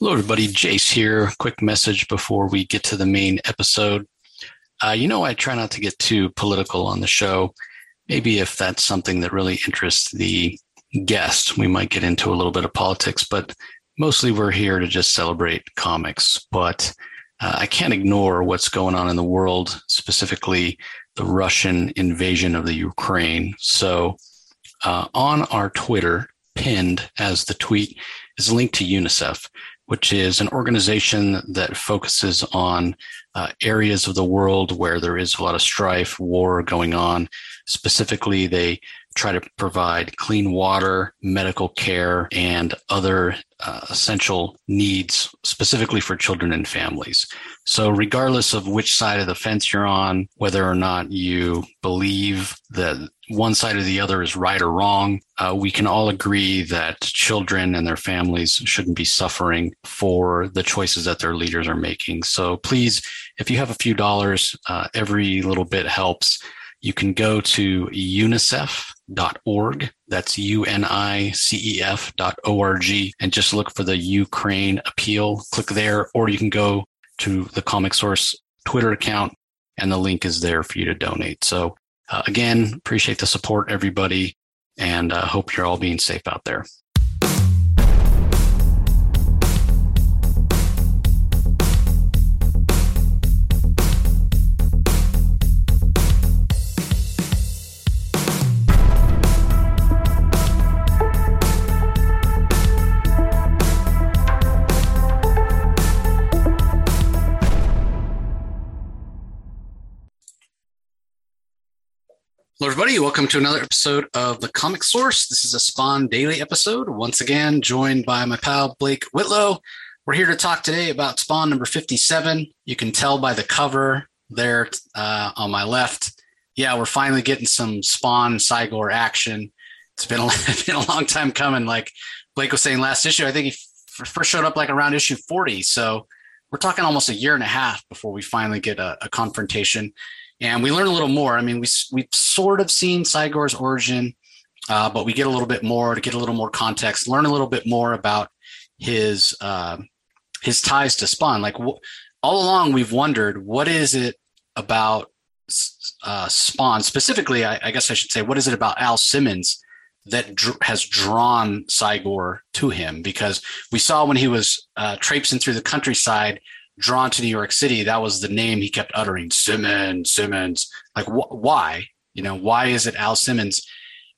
Hello, everybody. Jace here. Quick message before we get to the main episode. Uh, you know, I try not to get too political on the show. Maybe if that's something that really interests the guest, we might get into a little bit of politics, but mostly we're here to just celebrate comics. But uh, I can't ignore what's going on in the world, specifically the Russian invasion of the Ukraine. So uh, on our Twitter, pinned as the tweet, is a link to UNICEF which is an organization that focuses on uh, areas of the world where there is a lot of strife, war going on. Specifically, they try to provide clean water, medical care, and other uh, essential needs specifically for children and families. So, regardless of which side of the fence you're on, whether or not you believe that one side or the other is right or wrong, uh, we can all agree that children and their families shouldn't be suffering for the choices that their leaders are making. So, please, if you have a few dollars, uh, every little bit helps. You can go to unicef.org. That's U-N-I-C-E-F dot O-R-G and just look for the Ukraine appeal. Click there, or you can go to the Comic Source Twitter account and the link is there for you to donate. So uh, again, appreciate the support, everybody, and uh, hope you're all being safe out there. Everybody. Welcome to another episode of The Comic Source. This is a Spawn Daily episode. Once again, joined by my pal Blake Whitlow. We're here to talk today about Spawn number 57. You can tell by the cover there uh, on my left. Yeah, we're finally getting some Spawn Cygor action. It's been a, been a long time coming. Like Blake was saying last issue, I think he f- first showed up like around issue 40. So we're talking almost a year and a half before we finally get a, a confrontation and we learn a little more. I mean, we we've sort of seen Cygor's origin, uh, but we get a little bit more to get a little more context, learn a little bit more about his uh, his ties to Spawn. Like wh- all along, we've wondered what is it about uh, Spawn specifically. I, I, guess I should say, what is it about Al Simmons that dr- has drawn Cygor to him? Because we saw when he was uh, traipsing through the countryside drawn to New York City, that was the name he kept uttering Simmons, Simmons. Like, wh- why? You know, why is it Al Simmons?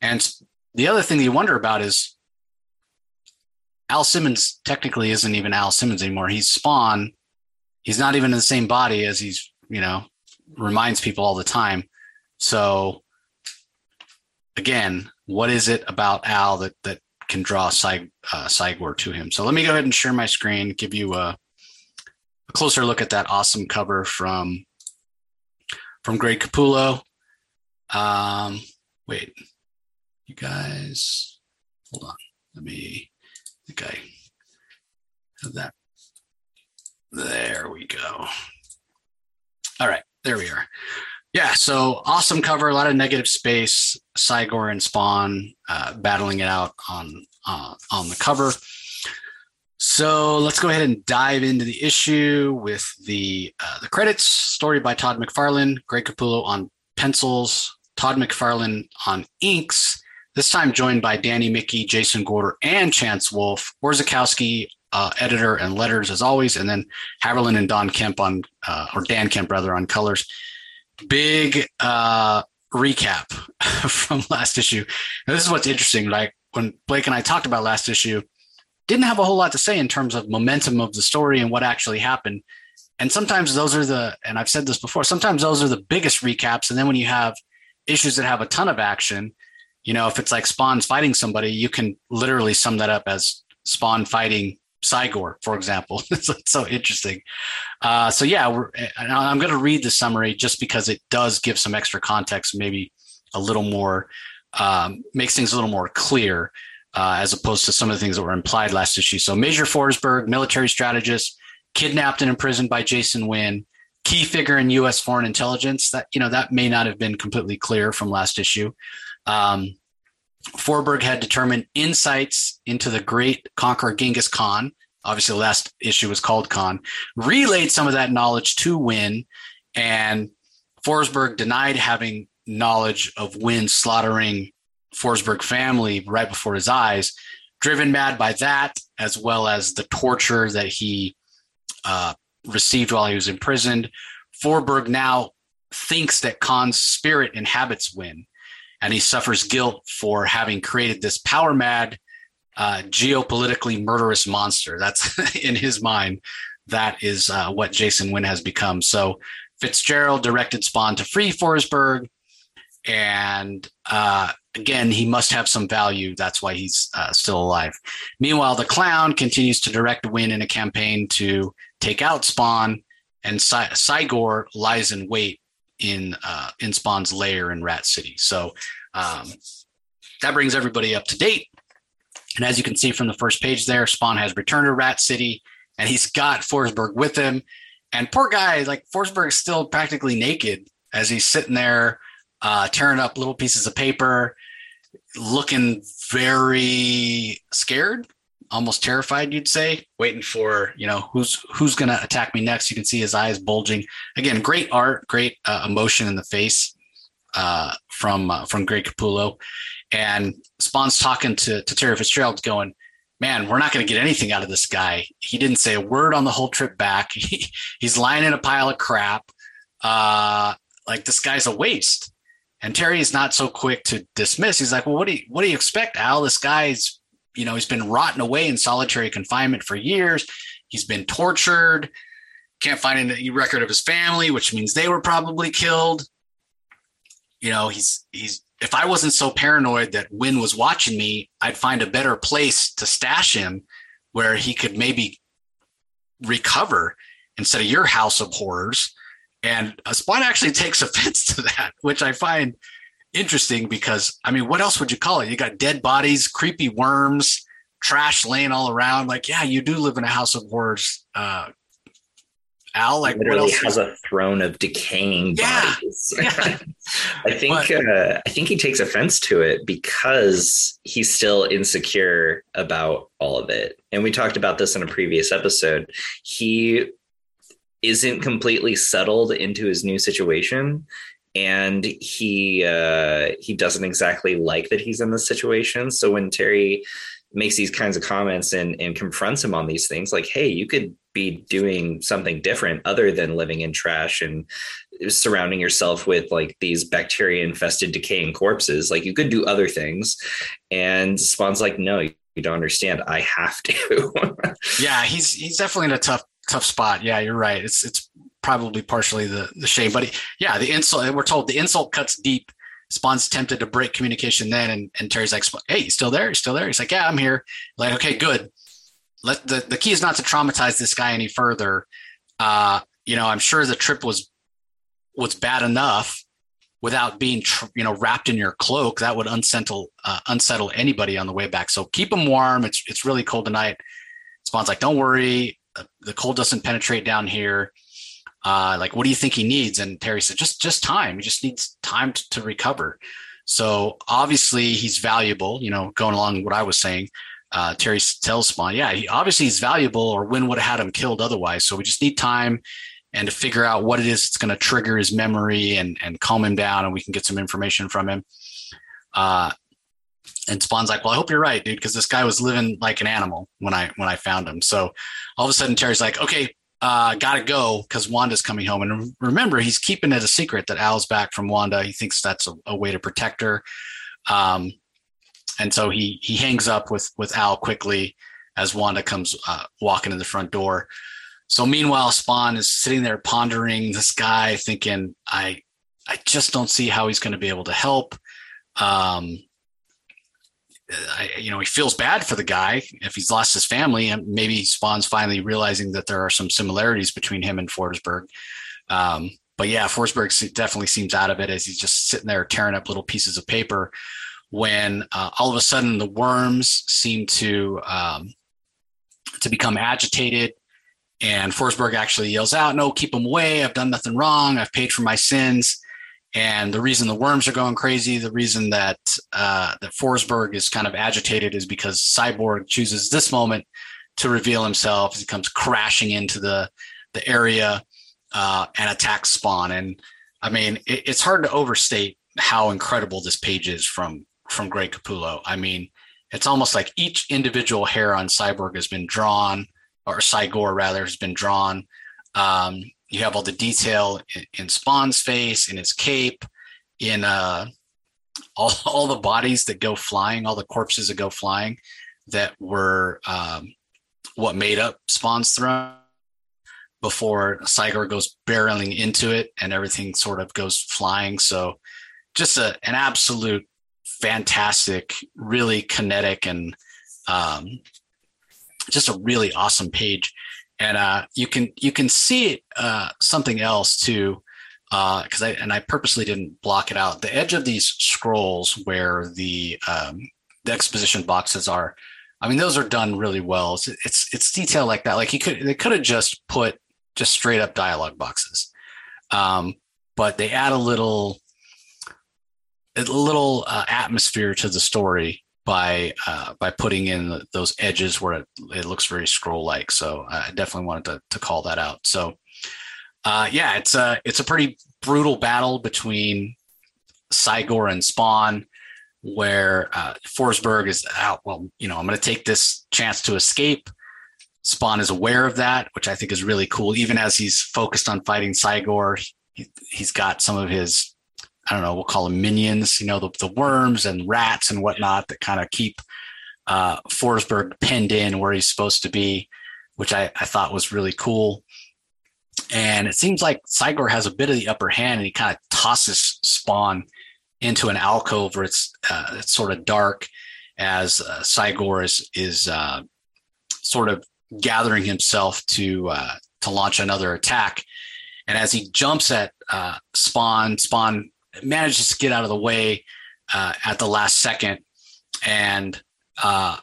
And the other thing that you wonder about is Al Simmons technically isn't even Al Simmons anymore. He's Spawn. He's not even in the same body as he's, you know, reminds people all the time. So, again, what is it about Al that that can draw Cy, uh, Cygor to him? So let me go ahead and share my screen, give you a a closer look at that awesome cover from from Greg Capullo. Um, wait, you guys, hold on. Let me. I think I have that. There we go. All right, there we are. Yeah, so awesome cover, a lot of negative space. Cygor and Spawn uh, battling it out on uh, on the cover. So let's go ahead and dive into the issue with the uh, the credits. Story by Todd McFarlane, Greg Capullo on pencils, Todd McFarlane on inks. This time joined by Danny Miki, Jason Gorder, and Chance Wolf. Orzechowski, uh, editor and letters as always, and then Haviland and Don Kemp on uh, or Dan Kemp rather on colors. Big uh, recap from last issue. Now, this is what's interesting. Like when Blake and I talked about last issue didn't have a whole lot to say in terms of momentum of the story and what actually happened. And sometimes those are the, and I've said this before, sometimes those are the biggest recaps. And then when you have issues that have a ton of action, you know, if it's like Spawn's fighting somebody, you can literally sum that up as Spawn fighting Cygor, for example. it's so interesting. Uh, so yeah, I'm going to read the summary just because it does give some extra context, maybe a little more, um, makes things a little more clear uh, as opposed to some of the things that were implied last issue. So Major Forsberg, military strategist, kidnapped and imprisoned by Jason Wynn, key figure in U.S. foreign intelligence. That you know that may not have been completely clear from last issue. Um, Forsberg had determined insights into the great conqueror Genghis Khan obviously the last issue was called Khan, relayed some of that knowledge to Wynn, and Forsberg denied having knowledge of Wynn slaughtering Forsberg family right before his eyes, driven mad by that, as well as the torture that he uh, received while he was imprisoned. Forsberg now thinks that Khan's spirit inhabits Winn, and he suffers guilt for having created this power mad, uh, geopolitically murderous monster. That's in his mind. That is uh, what Jason Wynn has become. So Fitzgerald directed Spawn to free Forsberg, and uh, again, he must have some value. That's why he's uh, still alive. Meanwhile, the clown continues to direct Wynn in a campaign to take out Spawn, and Cy- lies in wait in uh, in Spawn's lair in Rat City. So um, that brings everybody up to date. And as you can see from the first page there, Spawn has returned to Rat City, and he's got Forsberg with him. And poor guy, like Forsberg, is still practically naked as he's sitting there uh, tearing up little pieces of paper, looking very scared, almost terrified, you'd say, waiting for you know who's who's going to attack me next. You can see his eyes bulging. Again, great art, great uh, emotion in the face uh, from uh, from Greg Capullo, and Spawn's talking to to Terry Fitzgerald, going. Man, we're not going to get anything out of this guy. He didn't say a word on the whole trip back. He, he's lying in a pile of crap. Uh, like this guy's a waste. And Terry is not so quick to dismiss. He's like, well, what do you, what do you expect, Al? This guy's, you know, he's been rotting away in solitary confinement for years. He's been tortured. Can't find any record of his family, which means they were probably killed. You know, he's, he's, if I wasn't so paranoid that Wynn was watching me, I'd find a better place to stash him where he could maybe recover instead of your house of horrors. And Spawn actually takes offense to that, which I find interesting because, I mean, what else would you call it? You got dead bodies, creepy worms, trash laying all around. Like, yeah, you do live in a house of horrors. Uh, Al, like, literally has a throne of decaying yeah. bodies. Yeah. I think but, uh, I think he takes offense to it because he's still insecure about all of it. And we talked about this in a previous episode. He isn't completely settled into his new situation. And he uh, he doesn't exactly like that he's in this situation. So when terry makes these kinds of comments and, and confronts him on these things like hey you could be doing something different other than living in trash and surrounding yourself with like these bacteria infested decaying corpses. Like you could do other things. And spawn's like no you don't understand. I have to. Yeah he's he's definitely in a tough tough spot. Yeah, you're right. It's it's probably partially the the shame, but yeah, the insult. We're told the insult cuts deep. Spawn's tempted to break communication then, and, and Terry's like, "Hey, you still there? You still there?" He's like, "Yeah, I'm here." Like, okay, good. Let the the key is not to traumatize this guy any further. Uh, you know, I'm sure the trip was was bad enough without being you know wrapped in your cloak. That would unsettle uh, unsettle anybody on the way back. So keep them warm. It's it's really cold tonight. Spawn's like, "Don't worry the cold doesn't penetrate down here. Uh, like, what do you think he needs? And Terry said, just just time. He just needs time to, to recover. So obviously he's valuable. You know, going along with what I was saying. Uh, Terry tells Spawn, yeah, he, obviously he's valuable, or Wynn would have had him killed otherwise. So we just need time and to figure out what it is that's going to trigger his memory and and calm him down, and we can get some information from him. Uh, and Spawn's like, well, I hope you're right, dude, because this guy was living like an animal when I when I found him. So all of a sudden, Terry's like, okay, uh, gotta go because Wanda's coming home. And remember, he's keeping it a secret that Al's back from Wanda. He thinks that's a, a way to protect her. Um, and so he he hangs up with with Al quickly as Wanda comes uh, walking in the front door. So meanwhile, Spawn is sitting there pondering this guy, thinking, I I just don't see how he's going to be able to help. Um, I, you know, he feels bad for the guy if he's lost his family, and maybe Spawn's finally realizing that there are some similarities between him and Forsberg. Um, but yeah, Forsberg definitely seems out of it as he's just sitting there tearing up little pieces of paper. When uh, all of a sudden the worms seem to um, to become agitated, and Forsberg actually yells out, "No, keep them away! I've done nothing wrong. I've paid for my sins." And the reason the worms are going crazy, the reason that uh, that Forsberg is kind of agitated is because Cyborg chooses this moment to reveal himself. He comes crashing into the the area uh, and attacks Spawn. And I mean, it, it's hard to overstate how incredible this page is from from Greg Capullo. I mean, it's almost like each individual hair on Cyborg has been drawn, or Cygor rather has been drawn. Um, you have all the detail in, in Spawn's face, in his cape, in uh, all, all the bodies that go flying, all the corpses that go flying that were um, what made up Spawn's throne before Cygor goes barreling into it and everything sort of goes flying. So just a, an absolute fantastic, really kinetic and um, just a really awesome page. And uh, you can you can see uh, something else too, because uh, I and I purposely didn't block it out. The edge of these scrolls where the um, the exposition boxes are, I mean, those are done really well. It's it's, it's detail like that. Like you could they could have just put just straight up dialogue boxes, um, but they add a little a little uh, atmosphere to the story by uh, by putting in those edges where it, it looks very scroll like. So I definitely wanted to, to call that out. So uh, yeah, it's a it's a pretty brutal battle between Cygor and Spawn, where uh, Forsberg is out. Well, you know, I'm going to take this chance to escape. Spawn is aware of that, which I think is really cool. Even as he's focused on fighting Cygor, he, he's got some of his I don't know, we'll call them minions, you know, the, the worms and rats and whatnot that kind of keep uh, Forsberg pinned in where he's supposed to be, which I, I thought was really cool. And it seems like Cygor has a bit of the upper hand and he kind of tosses Spawn into an alcove where it's, uh, it's sort of dark as uh, is, is uh, sort of gathering himself to, uh, to launch another attack. And as he jumps at uh, Spawn, Spawn manages to get out of the way uh, at the last second. And uh,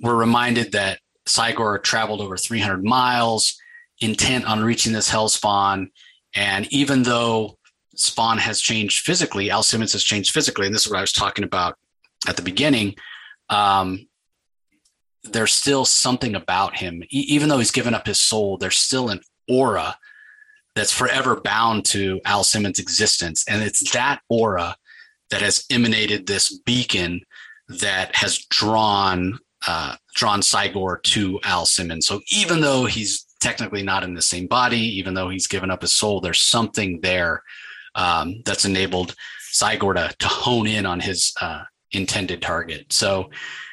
we're reminded that Cygor traveled over 300 miles, intent on reaching this hell spawn. And even though Spawn has changed physically, Al Simmons has changed physically, and this is what I was talking about at the beginning. Um, there's still something about him, e- even though he's given up his soul. There's still an aura that's forever bound to Al Simmons' existence. And it's that aura that has emanated this beacon that has drawn uh, drawn Cygor to Al Simmons. So even though he's technically not in the same body, even though he's given up his soul, there's something there um, that's enabled Cygor to, to hone in on his uh, intended target. So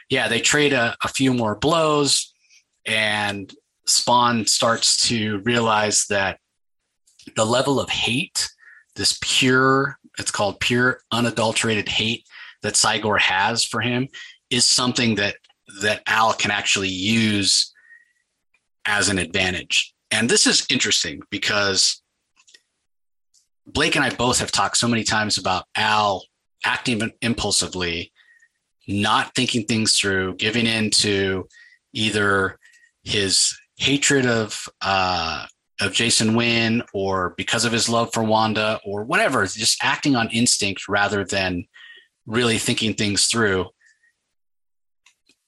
yeah, they trade a, a few more blows and Spawn starts to realize that the level of hate, this pure, it's called pure unadulterated hate that Cygor has for him is something that that Al can actually use as an advantage. And this is interesting because Blake and I both have talked so many times about Al acting impulsively, not thinking things through, giving in to either his hatred of uh, of Jason Wynn or because of his love for Wanda or whatever, just acting on instinct rather than really thinking things through.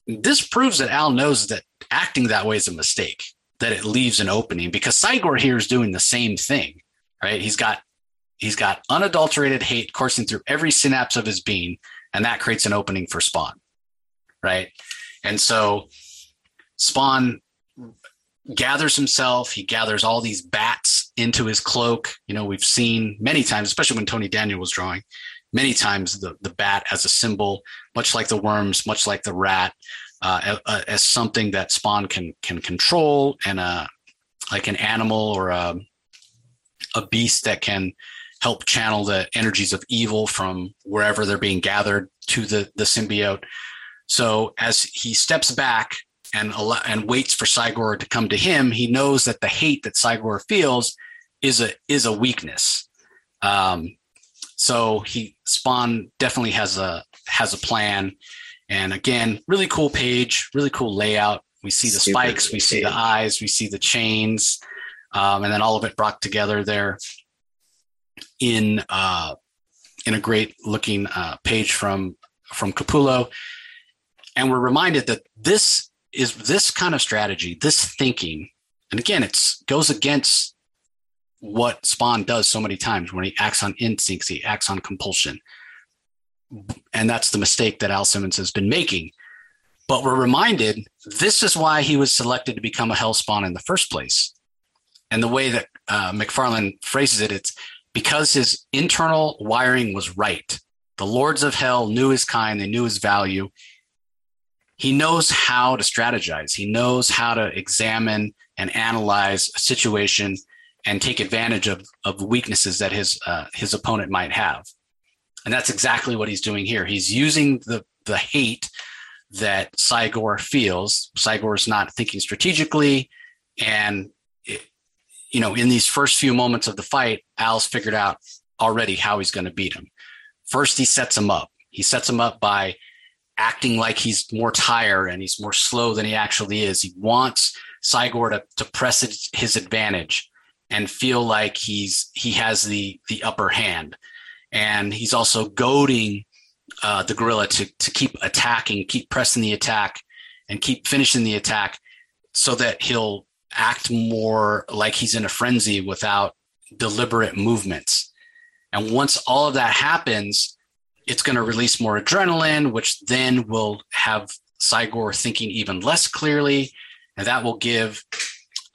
This proves that Al knows that acting that way is a mistake, that it leaves an opening because Cygor here is doing the same thing, right? He's got he's got unadulterated hate coursing through every synapse of his being, and that creates an opening for Spawn, right? And so Spawn gathers himself. He gathers all these bats into his cloak. You know, we've seen many times, especially when Tony Daniel was drawing, many times the, the bat as a symbol, much like the worms, much like the rat, uh, as something that Spawn can can control and uh, like an animal or a, a beast that can help channel the energies of evil from wherever they're being gathered to the the symbiote. So as he steps back and and waits for Cygor to come to him, he knows that the hate that Cygor feels is a is a weakness. Um, so he Spawn definitely has a has a plan, and again, really cool page, really cool layout. We see the Super spikes, we see the eyes, we see the chains, um, and then all of it brought together there in uh, in a great looking uh, page from from Capullo. And we're reminded that this is this kind of strategy, this thinking, and again, it's goes against what Spawn does so many times when he acts on instincts, he acts on compulsion. And that's the mistake that Al Simmons has been making. But we're reminded this is why he was selected to become a hell spawn in the first place. And the way that uh, McFarlane phrases it, it's because his internal wiring was right. The lords of hell knew his kind, they knew his value. He knows how to strategize, he knows how to examine and analyze a situation and take advantage of, of weaknesses that his, uh, his opponent might have. And that's exactly what he's doing here. He's using the, the hate that Cygor feels. Is not thinking strategically. And you know, in these first few moments of the fight, Al's figured out already how he's going to beat him. First, he sets him up. He sets him up by acting like he's more tired and he's more slow than he actually is. He wants Cygor to, to press his advantage and feel like he's he has the the upper hand. And he's also goading uh, the gorilla to to keep attacking, keep pressing the attack, and keep finishing the attack, so that he'll act more like he's in a frenzy without deliberate movements. And once all of that happens, it's going to release more adrenaline, which then will have Cygor thinking even less clearly. And that will give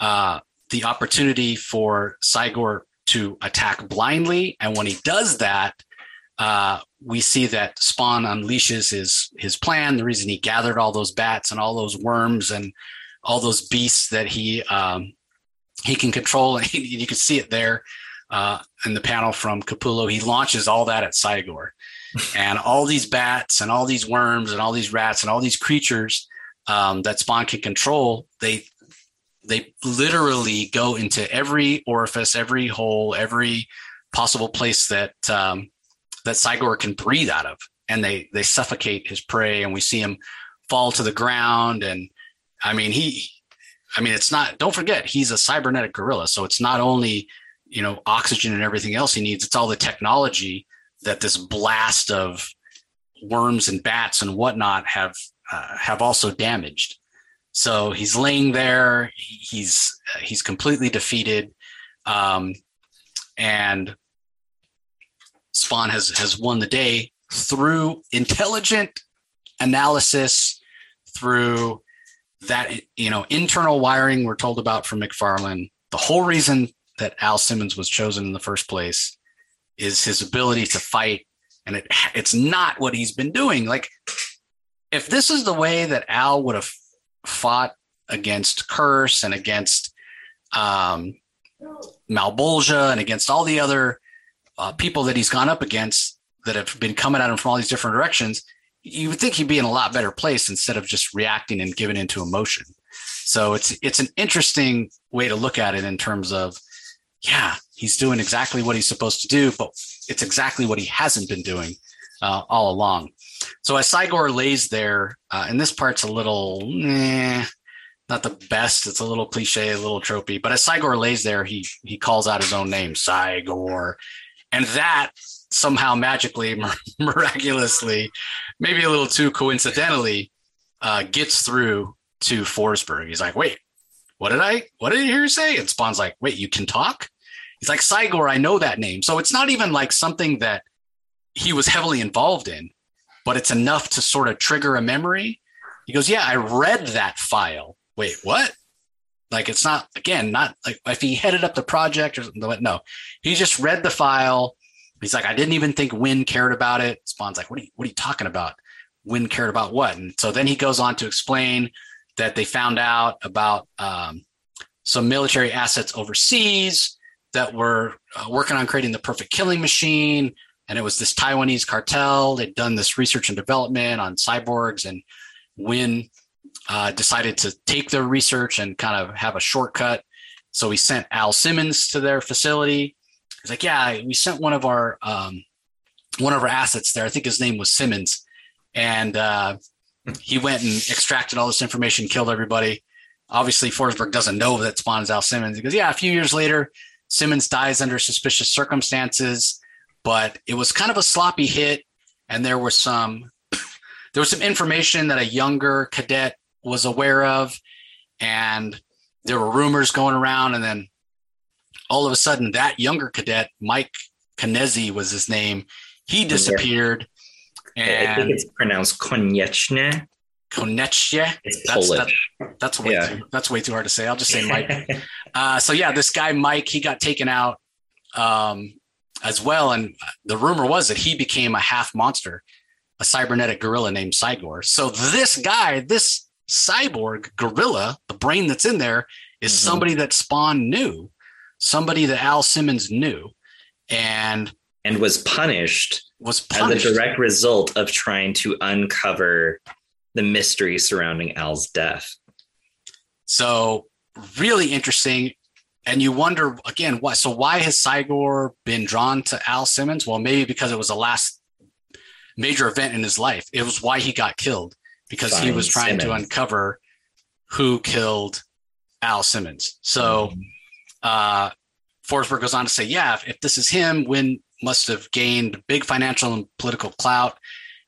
uh, the opportunity for Cygor to attack blindly. And when he does that, uh, we see that Spawn unleashes his his plan. The reason he gathered all those bats and all those worms and all those beasts that he um, he can control. And you can see it there uh, in the panel from Capullo. He launches all that at Cygor, and all these bats and all these worms and all these rats and all these creatures um, that Spawn can control. They they literally go into every orifice, every hole, every possible place that um, that Cygor can breathe out of, and they they suffocate his prey. And we see him fall to the ground and I mean, he, I mean, it's not, don't forget, he's a cybernetic gorilla. So it's not only, you know, oxygen and everything else he needs, it's all the technology that this blast of worms and bats and whatnot have, uh, have also damaged. So he's laying there. He's, he's completely defeated. Um, and Spawn has, has won the day through intelligent analysis, through that you know internal wiring we're told about from McFarlane. The whole reason that Al Simmons was chosen in the first place is his ability to fight, and it it's not what he's been doing. Like if this is the way that Al would have fought against Curse and against um, Malebolgia and against all the other uh, people that he's gone up against that have been coming at him from all these different directions, you would think he'd be in a lot better place instead of just reacting and giving into emotion. So it's it's an interesting way to look at it in terms of, yeah, he's doing exactly what he's supposed to do, but it's exactly what he hasn't been doing uh, all along. So as Cygor lays there, uh, and this part's a little, eh, not the best. It's a little cliche, a little tropey. But as Cygor lays there, he he calls out his own name, Cygor, and that somehow magically, miraculously, maybe a little too coincidentally, uh, gets through to Forsberg. He's like, wait, what did I, what did you hear you say? And Spawn's like, wait, you can talk? He's like, Cygor, I know that name. So it's not even like something that he was heavily involved in, but it's enough to sort of trigger a memory. He goes, yeah, I read that file. Wait, what? Like it's not again, not like if he headed up the project or something. No, he just read the file He's like, I didn't even think Wynn cared about it. Spawn's like, what are you, what are you talking about? Wynn cared about what? And so then he goes on to explain that they found out about um, some military assets overseas that were uh, working on creating the perfect killing machine. And it was this Taiwanese cartel. They'd done this research and development on cyborgs. And Wynn uh, decided to take their research and kind of have a shortcut. So he sent Al Simmons to their facility He's like, yeah, we sent one of our um, one of our assets there. I think his name was Simmons, and uh, he went and extracted all this information, killed everybody. Obviously, Forsberg doesn't know that Spawn is Al Simmons. He goes, yeah, a few years later, Simmons dies under suspicious circumstances, but it was kind of a sloppy hit, and there was some there was some information that a younger cadet was aware of, and there were rumors going around, and then all of a sudden, that younger cadet, Mike Konecny was his name, he disappeared. And I think it's pronounced Konieczne. Konechye. It's That's Polish. That's way Yeah. too, that's way too hard to say. I'll just say Mike. uh, so yeah, this guy Mike, he got taken out um, as well, and the rumor was that he became a half monster, a cybernetic gorilla named Cygor. So this guy, this cyborg gorilla, the brain that's in there, is Mhm. somebody that Spawn knew, somebody that Al Simmons knew, and and was punished was punished. as a direct result of trying to uncover the mystery surrounding Al's death. So really interesting. And you wonder again, why? So why has Cygor been drawn to Al Simmons? Well, maybe because it was the last major event in his life. It was why he got killed because he was trying to uncover who killed Al Simmons. So uh, Forsberg goes on to say, yeah, if, if this is him, Wynn must have gained big financial and political clout,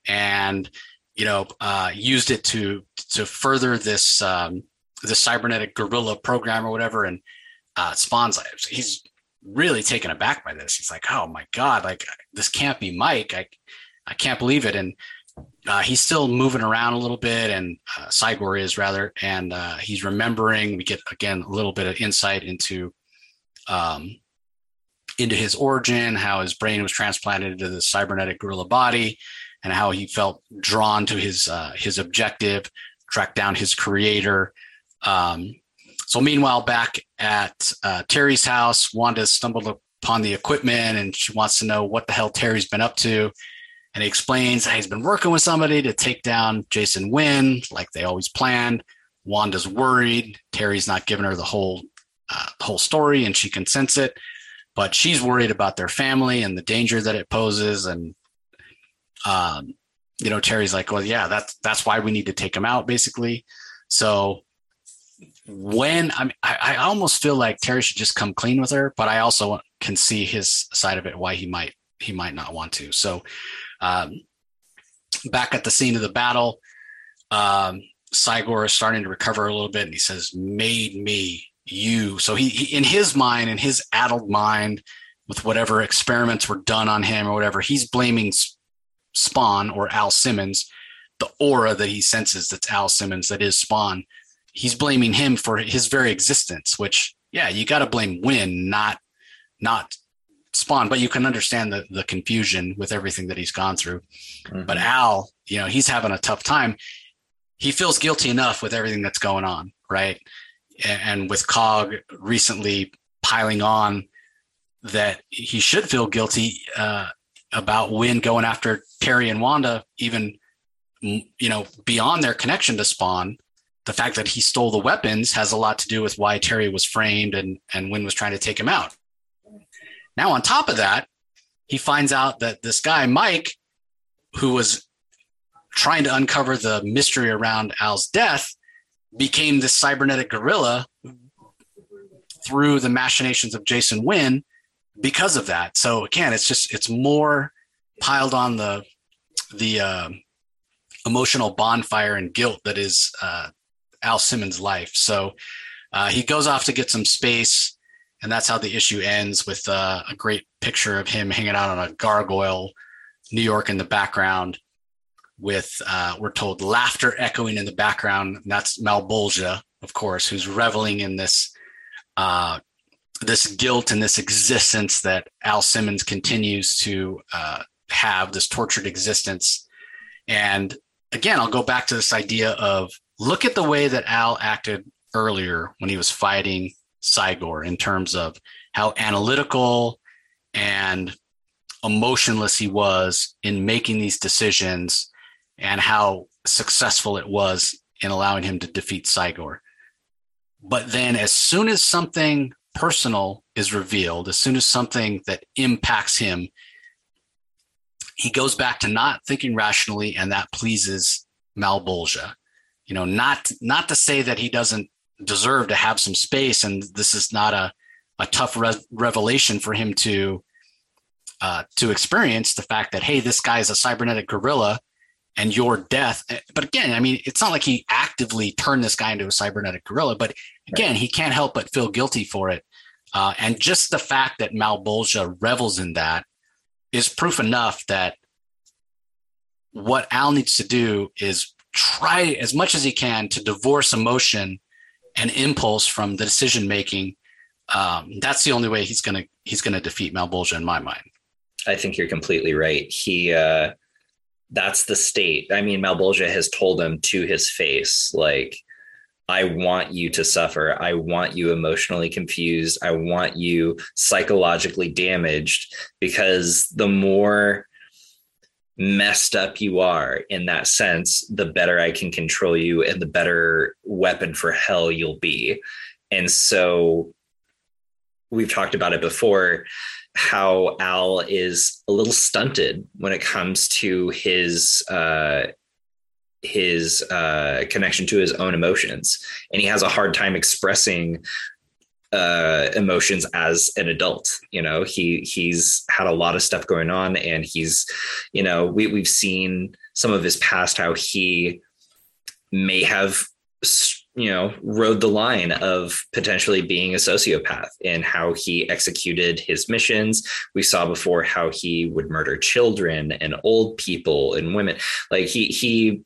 and you know, uh, used it to to further this um, cybernetic gorilla program or whatever. And uh, Spawn's he's really taken aback by this. He's like, oh my god, like this can't be Mike. I I can't believe it. And uh, he's still moving around a little bit, and uh, Cygor is rather, and uh, he's remembering. We get again a little bit of insight into um, into his origin, how his brain was transplanted into the cybernetic gorilla body, and how he felt drawn to his uh, his objective, track down his creator. Um, so meanwhile, back at uh, Terry's house, Wanda stumbled upon the equipment, and she wants to know what the hell Terry's been up to. And he explains he's been working with somebody to take down Jason Wynn, like they always planned. Wanda's worried. Terry's not giving her the whole uh, whole story, and she can sense it. But she's worried about their family and the danger that it poses. And um, you know, Terry's like, "Well, yeah, that's that's why we need to take him out, basically." So when I, I, I almost feel like Terry should just come clean with her, but I also can see his side of it why he might he might not want to. So um, back at the scene of the battle, um, Cygor is starting to recover a little bit, and he says, "Made me you." So he, he in his mind, in his addled mind, with whatever experiments were done on him or whatever, he's blaming Spawn or Al Simmons, the aura that he senses that's Al Simmons, that is Spawn. He's blaming him for his very existence. Which, yeah, you got to blame Wynn, not not Spawn. But you can understand the the confusion with everything that he's gone through. But Al, you know, he's having a tough time. He feels guilty enough with everything that's going on, right? And, and with Cog recently piling on that he should feel guilty uh, about Wynn going after Terry and Wanda, even you know beyond their connection to Spawn. The fact that he stole the weapons has a lot to do with why Terry was framed and and Wynn was trying to take him out. Now, on top of that, he finds out that this guy Mike, who was trying to uncover the mystery around Al's death, became this cybernetic gorilla through the machinations of Jason Wynn because of that. So again, it's just it's more piled on the the uh, emotional bonfire and guilt that is uh, Al Simmons' life. So uh, he goes off to get some space, and that's how the issue ends with uh, a great picture of him hanging out on a gargoyle, New York in the background. With uh, we're told laughter echoing in the background. And that's Malebolgia, of course, who's reveling in this uh, this guilt and this existence that Al Simmons continues to uh, have, this tortured existence. And again, I'll go back to this idea of look at the way that Al acted earlier when he was fighting Cygor in terms of how analytical and emotionless he was in making these decisions and how successful it was in allowing him to defeat Cygor. But then, as soon as something personal is revealed, as soon as something that impacts him, he goes back to not thinking rationally, and that pleases Malebolgia. You know, not not to say that he doesn't deserve to have some space, and this is not a a tough re- revelation for him to uh, to experience the fact that hey, this guy is a cybernetic gorilla, and your death. But again, I mean, it's not like he actively turned this guy into a cybernetic gorilla, but again, he can't help but feel guilty for it. Uh, and just the fact that Malebolgia revels in that is proof enough that what Al needs to do is try as much as he can to divorce emotion and impulse from the decision making. Um, that's the only way he's gonna he's gonna defeat Malebolgia in my mind. I think you're completely right. He uh, that's the state. I mean, Malebolgia has told him to his face, like, I want you to suffer. I want you emotionally confused. I want you psychologically damaged because the more messed up you are in that sense, the better I can control you and the better weapon for hell you'll be. And so we've talked about it before how Al is a little stunted when it comes to his uh, his uh, connection to his own emotions, and he has a hard time expressing uh, emotions as an adult. You know, he he's had a lot of stuff going on, and he's, you know, we we've seen some of his past how he may have you know, rode the line of potentially being a sociopath and how he executed his missions. We saw before how he would murder children and old people and women. Like he he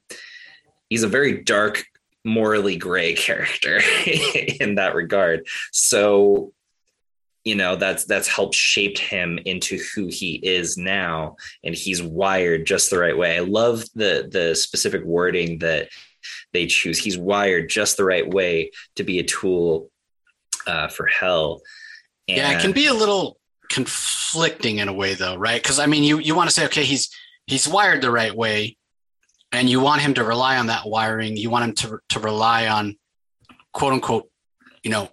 he's a very dark, morally gray character in that regard. So you know that's that's helped shaped him into who he is now and he's wired just the right way i love the the specific wording that they choose. He's wired just the right way to be a tool uh, for hell. And yeah, it can be a little conflicting in a way, though, right? Because I mean, you you want to say, okay, he's he's wired the right way, and you want him to rely on that wiring. You want him to to rely on quote unquote, you know,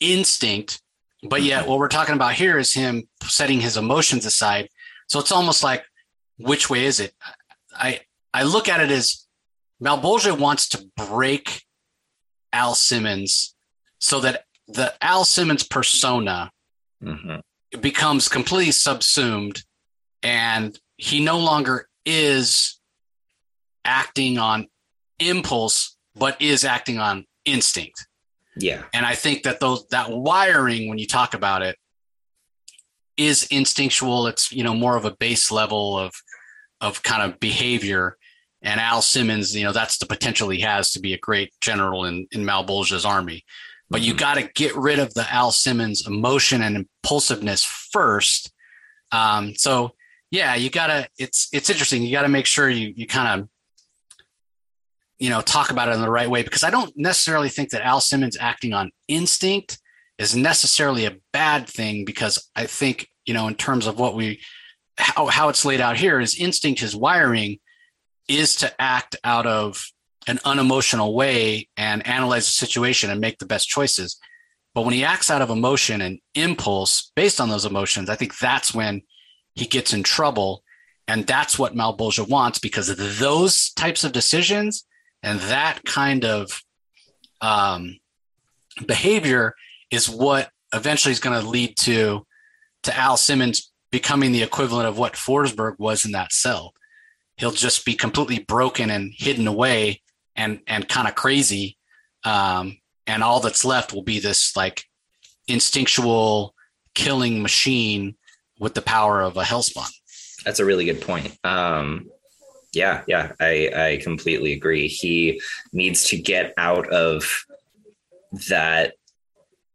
instinct. But yet, what we're talking about here is him setting his emotions aside. So it's almost like, which way is it? I I look at it as Malebolgia wants to break Al Simmons so that the Al Simmons persona mm-hmm. becomes completely subsumed and he no longer is acting on impulse but is acting on instinct. Yeah. And I think that those that wiring when you talk about it is instinctual. It's, you know, more of a base level of of kind of behavior and Al Simmons, you know, that's the potential he has to be a great general in, in Malebolgia's army. But you mm-hmm. got to get rid of the Al Simmons emotion and impulsiveness first. Um, so yeah, you gotta, it's, it's interesting. You got to make sure you, you kind of, you know, talk about it in the right way because I don't necessarily think that Al Simmons acting on instinct is necessarily a bad thing because I think, you know, in terms of what we, how, how it's laid out here is instinct, is wiring is to act out of an unemotional way and analyze the situation and make the best choices. But when he acts out of emotion and impulse based on those emotions, I think that's when he gets in trouble. And that's what Malebolgia wants because of those types of decisions and that kind of um, behavior is what eventually is going to lead to to Al Simmons becoming the equivalent of what Forsberg was in that cell he'll just be completely broken and hidden away and and kind of crazy. Um, and all that's left will be this like instinctual killing machine with the power of a hellspawn that's a really good point. Um, yeah yeah i i completely agree. He needs to get out of that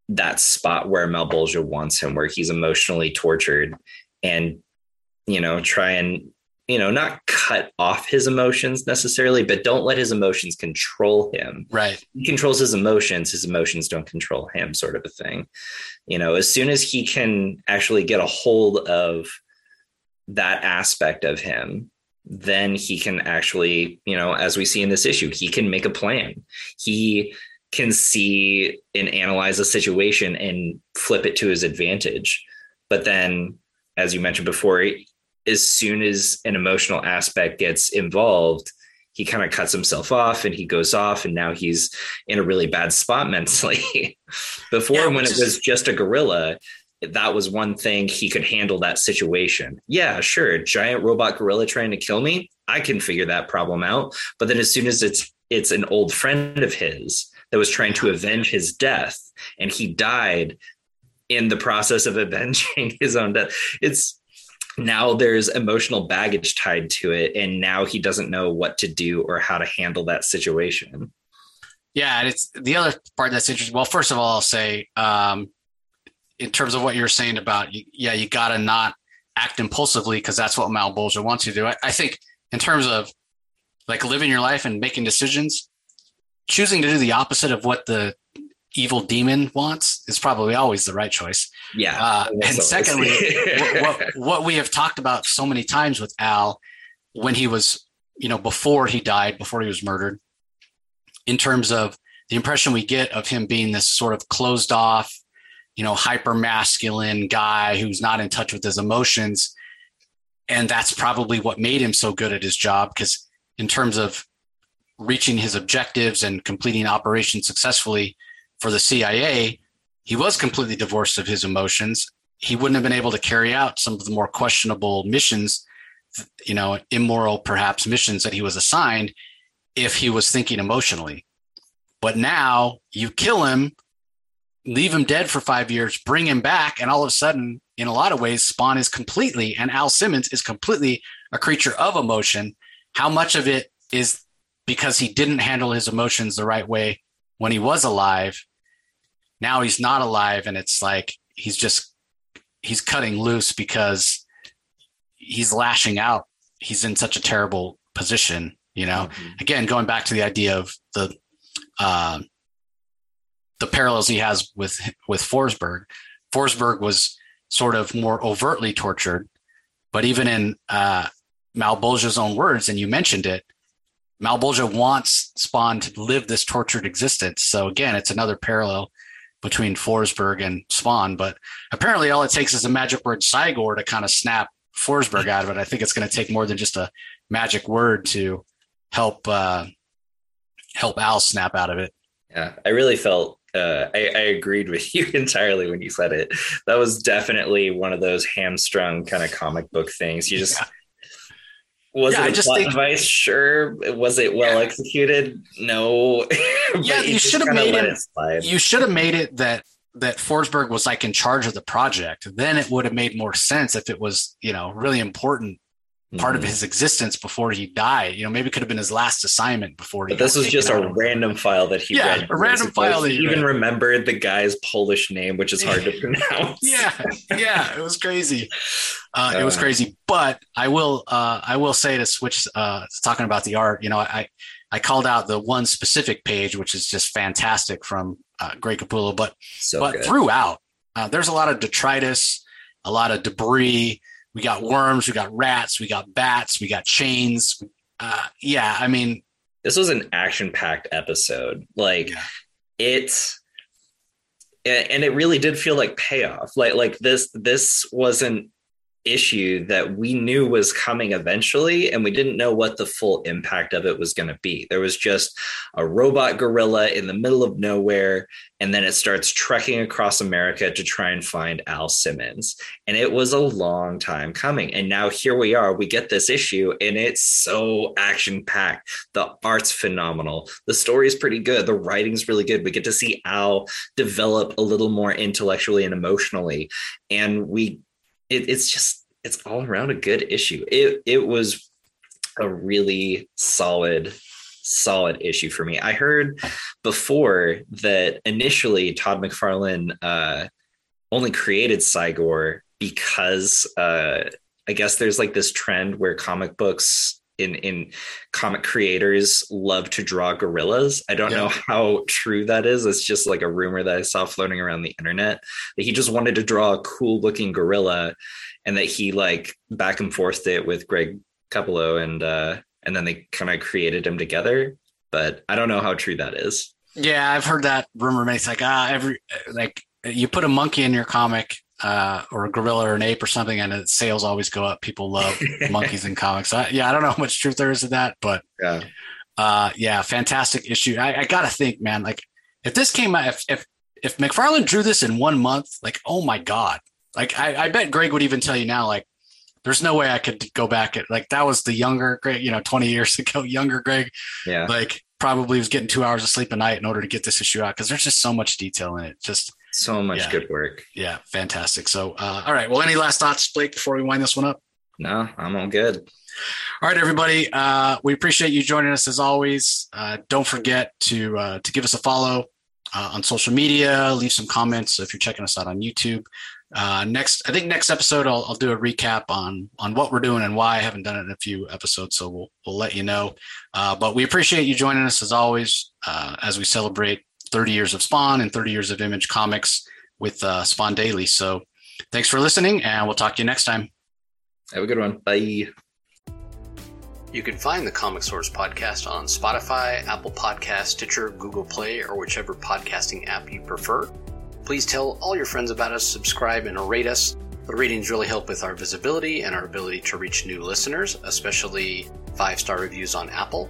that spot where Malebolgia wants him where he's emotionally tortured and you know try and you know, not cut off his emotions necessarily, but don't let his emotions control him. Right. He controls his emotions, his emotions don't control him, sort of a thing. You know, as soon as he can actually get a hold of that aspect of him, then he can actually, you know, as we see in this issue, he can make a plan. He can see and analyze a situation and flip it to his advantage. But then, as you mentioned before, as soon as an emotional aspect gets involved, he kind of cuts himself off and he goes off and now he's in a really bad spot mentally. Before yeah, when it was just a gorilla that was one thing he could handle that situation. Yeah, sure. Giant robot gorilla trying to kill me. I can figure that problem out. But then as soon as it's it's an old friend of his that was trying to avenge his death and he died in the process of avenging his own death. It's now there's emotional baggage tied to it and now he doesn't know what to do or how to handle that situation. Yeah, and it's the other part that's interesting. Well, first of all, I'll say um, in terms of what you're saying about, yeah, you got to not act impulsively because that's what Malebolgia wants you to do. I, I, think in terms of like living your life and making decisions, choosing to do the opposite of what the evil demon wants is probably always the right choice. Yeah. Uh, and secondly, what, what, what we have talked about so many times with Al when he was, you know, before he died, before he was murdered, in terms of the impression we get of him being this sort of closed off, you know, hyper masculine guy who's not in touch with his emotions. And that's probably what made him so good at his job because, in terms of reaching his objectives and completing operations successfully for the CIA, he was completely divorced of his emotions. He wouldn't have been able to carry out some of the more questionable missions, you know, immoral perhaps missions that he was assigned if he was thinking emotionally. But now you kill him, leave him dead for five years, bring him back, and all of a sudden, in a lot of ways, Spawn is completely, and Al Simmons is completely a creature of emotion. How much of it is because he didn't handle his emotions the right way when he was alive? Now he's not alive, and it's like he's just he's cutting loose because he's lashing out. He's in such a terrible position you know, mm-hmm. again, going back to the idea of the uh, the parallels he has with with Forsberg. Forsberg was sort of more overtly tortured, but even in uh, Malebolgia's own words, and you mentioned it, Malebolgia wants Spawn to live this tortured existence. So again, it's another parallel between Forsberg and Spawn. But apparently, all it takes is a magic word Cygor to kind of snap Forsberg out of it. I think it's going to take more than just a magic word to help uh, help Al snap out of it. Yeah, I really felt uh, I, I, agreed with you entirely when you said it. That was definitely one of those hamstrung kind of comic book things. You just yeah. Was yeah, it a just plot think, device? Sure. Was it well yeah. executed? No. yeah, you, you should have made it. it you should have made it that that Forsberg was like in charge of the project. Then it would have made more sense if it was you know really important part mm-hmm. of his existence before he died. You know, maybe it could have been his last assignment before. But this was just a random file that he yeah, read. a random file. That he even read. remembered the guy's Polish name, which is hard to pronounce. yeah, yeah, it was crazy. Uh, uh, it was uh. crazy. But I will, uh, I will say to switch uh, talking about the art. You know, I I called out the one specific page, which is just fantastic from uh, Greg Capullo, but so but good. throughout, uh, there's a lot of detritus, a lot of debris we got worms, we got rats, we got bats, we got chains. Uh, yeah, I mean, this was an action-packed episode. Like yeah. it's and it really did feel like payoff. Like like this this wasn't issue that we knew was coming eventually and we didn't know what the full impact of it was going to be. There was just a robot gorilla in the middle of nowhere and then it starts trekking across america to try and find al simmons. And it was a long time coming. And now here we are we get this issue and it's so action packed the art's phenomenal. The story is pretty good. The writing's really good. We get to see al develop a little more intellectually and emotionally. And we it, it's just it's all around a good issue. It it was a really solid solid issue for me. I heard before that initially Todd McFarlane uh, only created Cygor because uh, I guess there's like this trend where comic books in in comic creators love to draw gorillas. I don't yeah. know how true that is. It's just like a rumor that I saw floating around the internet that he just wanted to draw a cool looking gorilla and that he like back and forthed it with Greg Capullo and uh and then they kind of created him together. But I don't know how true that is. Yeah, I've heard that rumor. It's like ah, every like you put a monkey in your comic uh, or a gorilla or an ape or something, and sales always go up. People love monkeys in comics. So, yeah, I don't know how much truth there is to that, but yeah, uh, yeah, fantastic issue. I, I gotta think, man. Like, if this came out, if if if McFarlane drew this in one month, like, oh my god, Like I, I bet Greg would even tell you now, like, there's no way I could go back at like that was the younger Greg, you know, 20 years ago, younger Greg. Yeah. Like probably was getting two hours of sleep a night in order to get this issue out because there's just so much detail in it. Just so much Yeah. good work. yeah, fantastic. So uh, all right. Well, any last thoughts, Blake, before we wind this one up? No, I'm all good. All right, everybody. Uh, we appreciate you joining us as always. Uh, don't forget to uh, to give us a follow uh, on social media. Leave some comments if you're checking us out on YouTube. Uh, next, I think next episode I'll, I'll do a recap on on what we're doing and why I haven't done it in a few episodes. So we'll we'll let you know. Uh, but we appreciate you joining us as always uh, as we celebrate 30 years of Spawn and 30 years of Image Comics with uh, Spawn Daily. So thanks for listening, and we'll talk to you next time. Have a good one. Bye. You can find the Comic Source podcast on Spotify, Apple Podcast, Stitcher, Google Play, or whichever podcasting app you prefer. Please tell all your friends about us, subscribe, and rate us. The ratings really help with our visibility and our ability to reach new listeners, especially five star reviews on Apple.